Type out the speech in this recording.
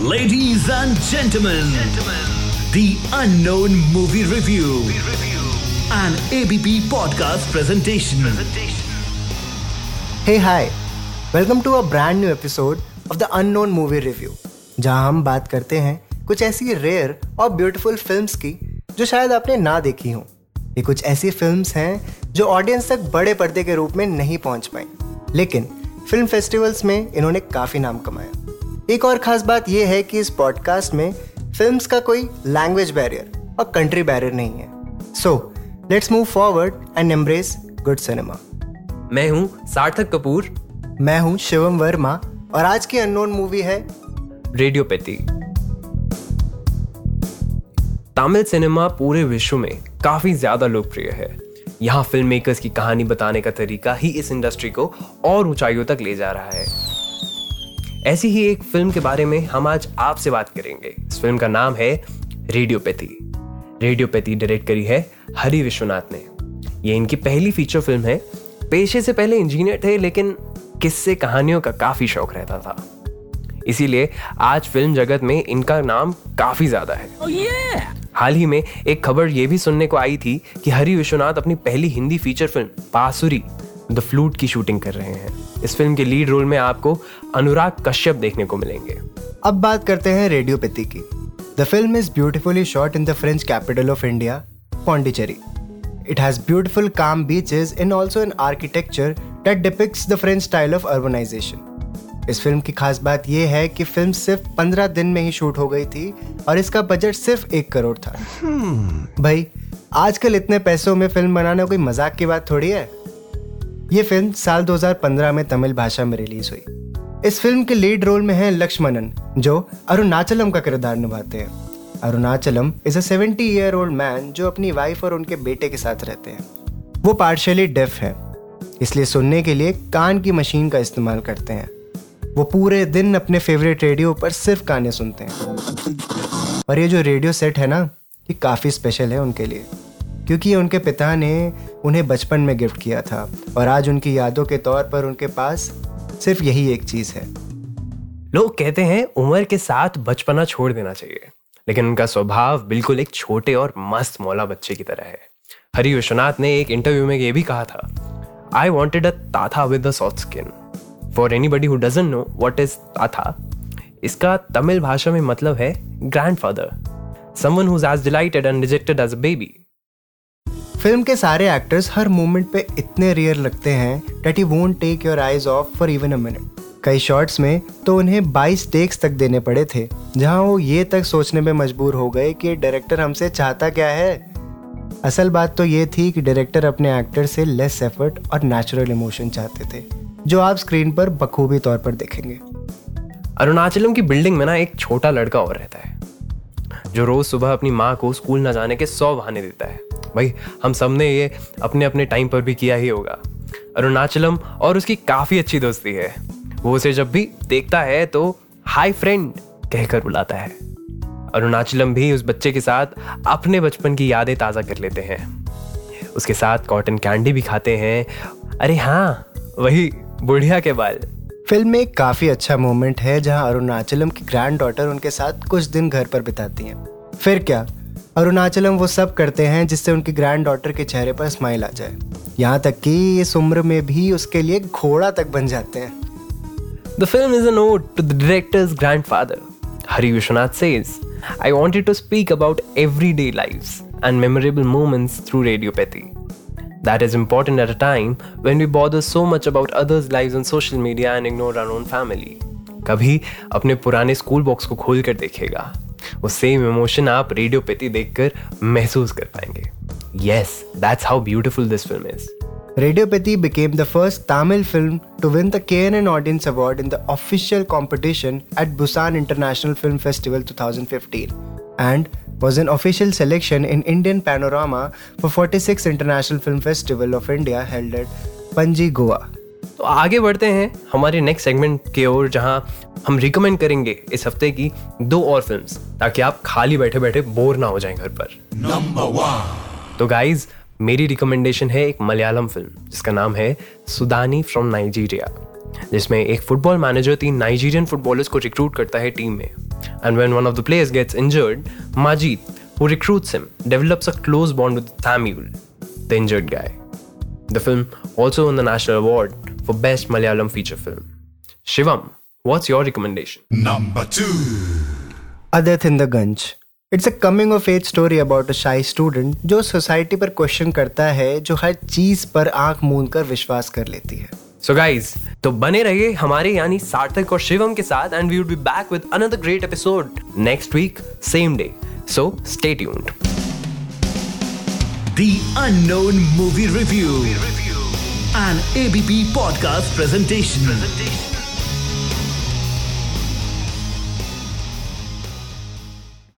Ladies and gentlemen, gentlemen, the unknown movie review, movie review. an ABP podcast presentation. Hey hi, welcome to a brand new episode of the Unknown Movie Review, जहाँ हम बात करते हैं कुछ ऐसी rare और beautiful films की जो शायद आपने ना देखी हो ये कुछ ऐसी फिल्म्स हैं जो ऑडियंस तक बड़े पर्दे के रूप में नहीं पहुँच पाई लेकिन फ़िल्म फेस्टिवल्स में इन्होंने काफ़ी नाम कमाया एक और ख़ास बात यह है कि इस पॉडकास्ट में फिल्म्स का कोई लैंग्वेज बैरियर और कंट्री बैरियर नहीं है। So let's move forward and embrace good cinema मैं हूँ सार्थक कपूर। मैं हूँ शिवम वर्मा और आज की अननोन मूवी है रेडियोपैथी तमिल सिनेमा पूरे विश्व में काफ़ी ज़्यादा लोकप्रिय है। यहाँ फ़िल्म मेकर्स की कहानी बताने का तरीका ही इस इंडस्ट्री को और ऊंचाइयों तक ले जा रहा है। ऐसी ही एक फ़िल्म के बारे में हम आज आपसे बात करेंगे। इस फ़िल्म का नाम है रेडियोपैथी। रेडियोपैथी डायरेक्ट करी है हरी विश्वनाथ ने। ये इनकी पहली फीचर फ़िल्म है। पेशे से पहले इंजीनियर थे लेकिन किस्से कहानियों का काफ़ी शौक रहता था। इसीलिए आज फ़िल्म जगत में इनका नाम काफ़ी ज़्यादा है। Oh, yeah! हाल ही में एक खबर ये भी सुनने को आई थी कि हरी विश्वनाथ अपनी पहली Hindi feature film Pasuri the flute की शूटिंग कर रहे हैं। इस फ़िल्म के लीड रोल में आपको अनुराग कश्यप देखने को मिलेंगे। अब बात करते हैं रेडियोपैथी की। The film is beautifully shot in the French capital of India Pondicherry. It has beautiful calm beaches in also an architecture that depicts the French style of urbanisation इस फ़िल्म की खास बात यह है कि फ़िल्म सिर्फ़ पंद्रह दिन में ही शूट हो गई थी और इसका बजट सिर्फ़ एक करोड़ था। Hmm. भाई आजकल इतने पैसों में फ़िल्म बनाना कोई मज़ाक की बात थोड़ी है? ये फ़िल्म साल 2015 में तमिल भाषा में रिलीज़ हुई। इस फ़िल्म के लीड रोल में है लक्ष्मणन, जो अरुणाचलम का किरदार निभाते हैं। Arunachalam is a seventy year old man जो अपनी वाइफ और उनके बेटे के साथ रहते हैं। वो पार्शली डेफ है। इसलिए सुनने के लिए कान की मशीन का इस्तेमाल करते हैं। वो पूरे दिन अपने फेवरेट रेडियो पर सिर्फ़ गाने सुनते हैं। और ये जो रेडियो सेट है ना, ये काफ़ी स्पेशल है उनके लिए। क्योंकि उनके पिता ने उन्हें बचपन में गिफ्ट किया था और आज उनकी यादों के तौर पर उनके पास सिर्फ़ यही एक चीज़ है। लोग कहते हैं उम्र के साथ बचपना छोड़ देना चाहिए, लेकिन उनका स्वभाव बिल्कुल एक छोटे और मस्त मौला बच्चे की तरह है। हरी विश्वनाथ ने एक इंटरव्यू में ये भी कहा था I wanted a thatha with soft skin for anybody who know what is thatha इसका तमिल भाषा में मतलब है grandfather someone whose age delighted and rejected as a baby film के सारे एक्टर्स हर मोमेंट पे इतने रियर लगते हैं that you won't take your eyes off for even a minute कई शॉट्स में तो उन्हें 22 टेक्स तक देने पड़े थे, जहाँ वो ये तक सोचने में मजबूर हो गए कि डायरेक्टर हमसे चाहता क्या है। असल बात तो ये थी कि डायरेक्टर अपने एक्टर से लेस एफर्ट और नेचुरल इमोशन चाहते थे, जो आप स्क्रीन पर बखूबी तौर पर देखेंगे। अरुणाचलम की बिल्डिंग में ना एक छोटा लड़का और रहता है, जो रोज सुबह अपनी माँ को स्कूल न जाने के सौ बहाने देता है। भाई, हम सबने ये अपने अपने टाइम पर भी किया ही होगा। अरुणाचलम और उसकी काफ़ी अच्छी दोस्ती है। वो उसे जब भी देखता है तो हाय फ्रेंड कहकर बुलाता है। अरुणाचलम भी उस बच्चे के साथ अपने बचपन की यादें ताज़ा कर लेते हैं। उसके साथ कॉटन कैंडी भी खाते हैं। अरे हाँ वही बुढ़िया के बाल। फ़िल्म में एक काफ़ी अच्छा मोमेंट है जहाँ अरुणाचलम की ग्रैंड डॉटर उनके साथ कुछ दिन घर पर बिताती हैं। फिर क्या? अरुणाचल अरुणाचलम वो सब करते हैं जिससे उनकी ग्रैंड डॉटर के चेहरे पर स्माइल आ जाए। यहाँ तक कि इस उम्र में भी उसके लिए घोड़ा तक बन जाते हैं। The film is a to the directors grandfather Hari Vishwanath says I wanted to speak about everyday life and memorable moments through Radiopathy that is important at a time when we bother so much about others live on social media and ignore our own family कभी अपने पुराने school box को खोल कर देखेगा। वो same emotion आप रेडियोपैथी देखकर महसूस कर पाएँगे yes that's how beautiful this film is Radiopathy became the first Tamil film to win the KNN Audience Award in the official competition at Busan International Film Festival 2015 and was an official selection in Indian Panorama for 46th International Film Festival of India held at Panji, Goa. तो आगे बढ़ते हैं हमारे next segment के ओर जहाँ हम recommend करेंगे इस हफ़्ते की दो और फिल्म्स ताकि आप खाली बैठे बैठे बोर ना हो जाएँ घर पर। नंबर वन तो गाइज़ मेरी रिकमेंडेशन है एक मलयालम फ़िल्म जिसका नाम है सुदानी फ्रॉम नाइजीरिया जिसमें एक फुटबॉल मैनेजर तीन नाइजीरियन फुटबॉलर्स को रिक्रूट करता है टीम में। And when one of the players gets injured, Majid, who recruits him, develops a close bond with Samuel, the injured guy. The film also won the National Award for Best Malayalam Feature Film. Shivam, what's your recommendation? Number two. Adith in the Gunj. It's a coming of age story about a shy student जो society पर question करता है जो हर चीज़ पर आँख मूंद कर विश्वास कर लेती है सो so गाइज़ तो बने रहिए हमारे यानी सार्थक और शिवम के साथ and we would be back with another great episode next week same day so stay tuned The Unknown Movie Review. An ABP podcast presentation.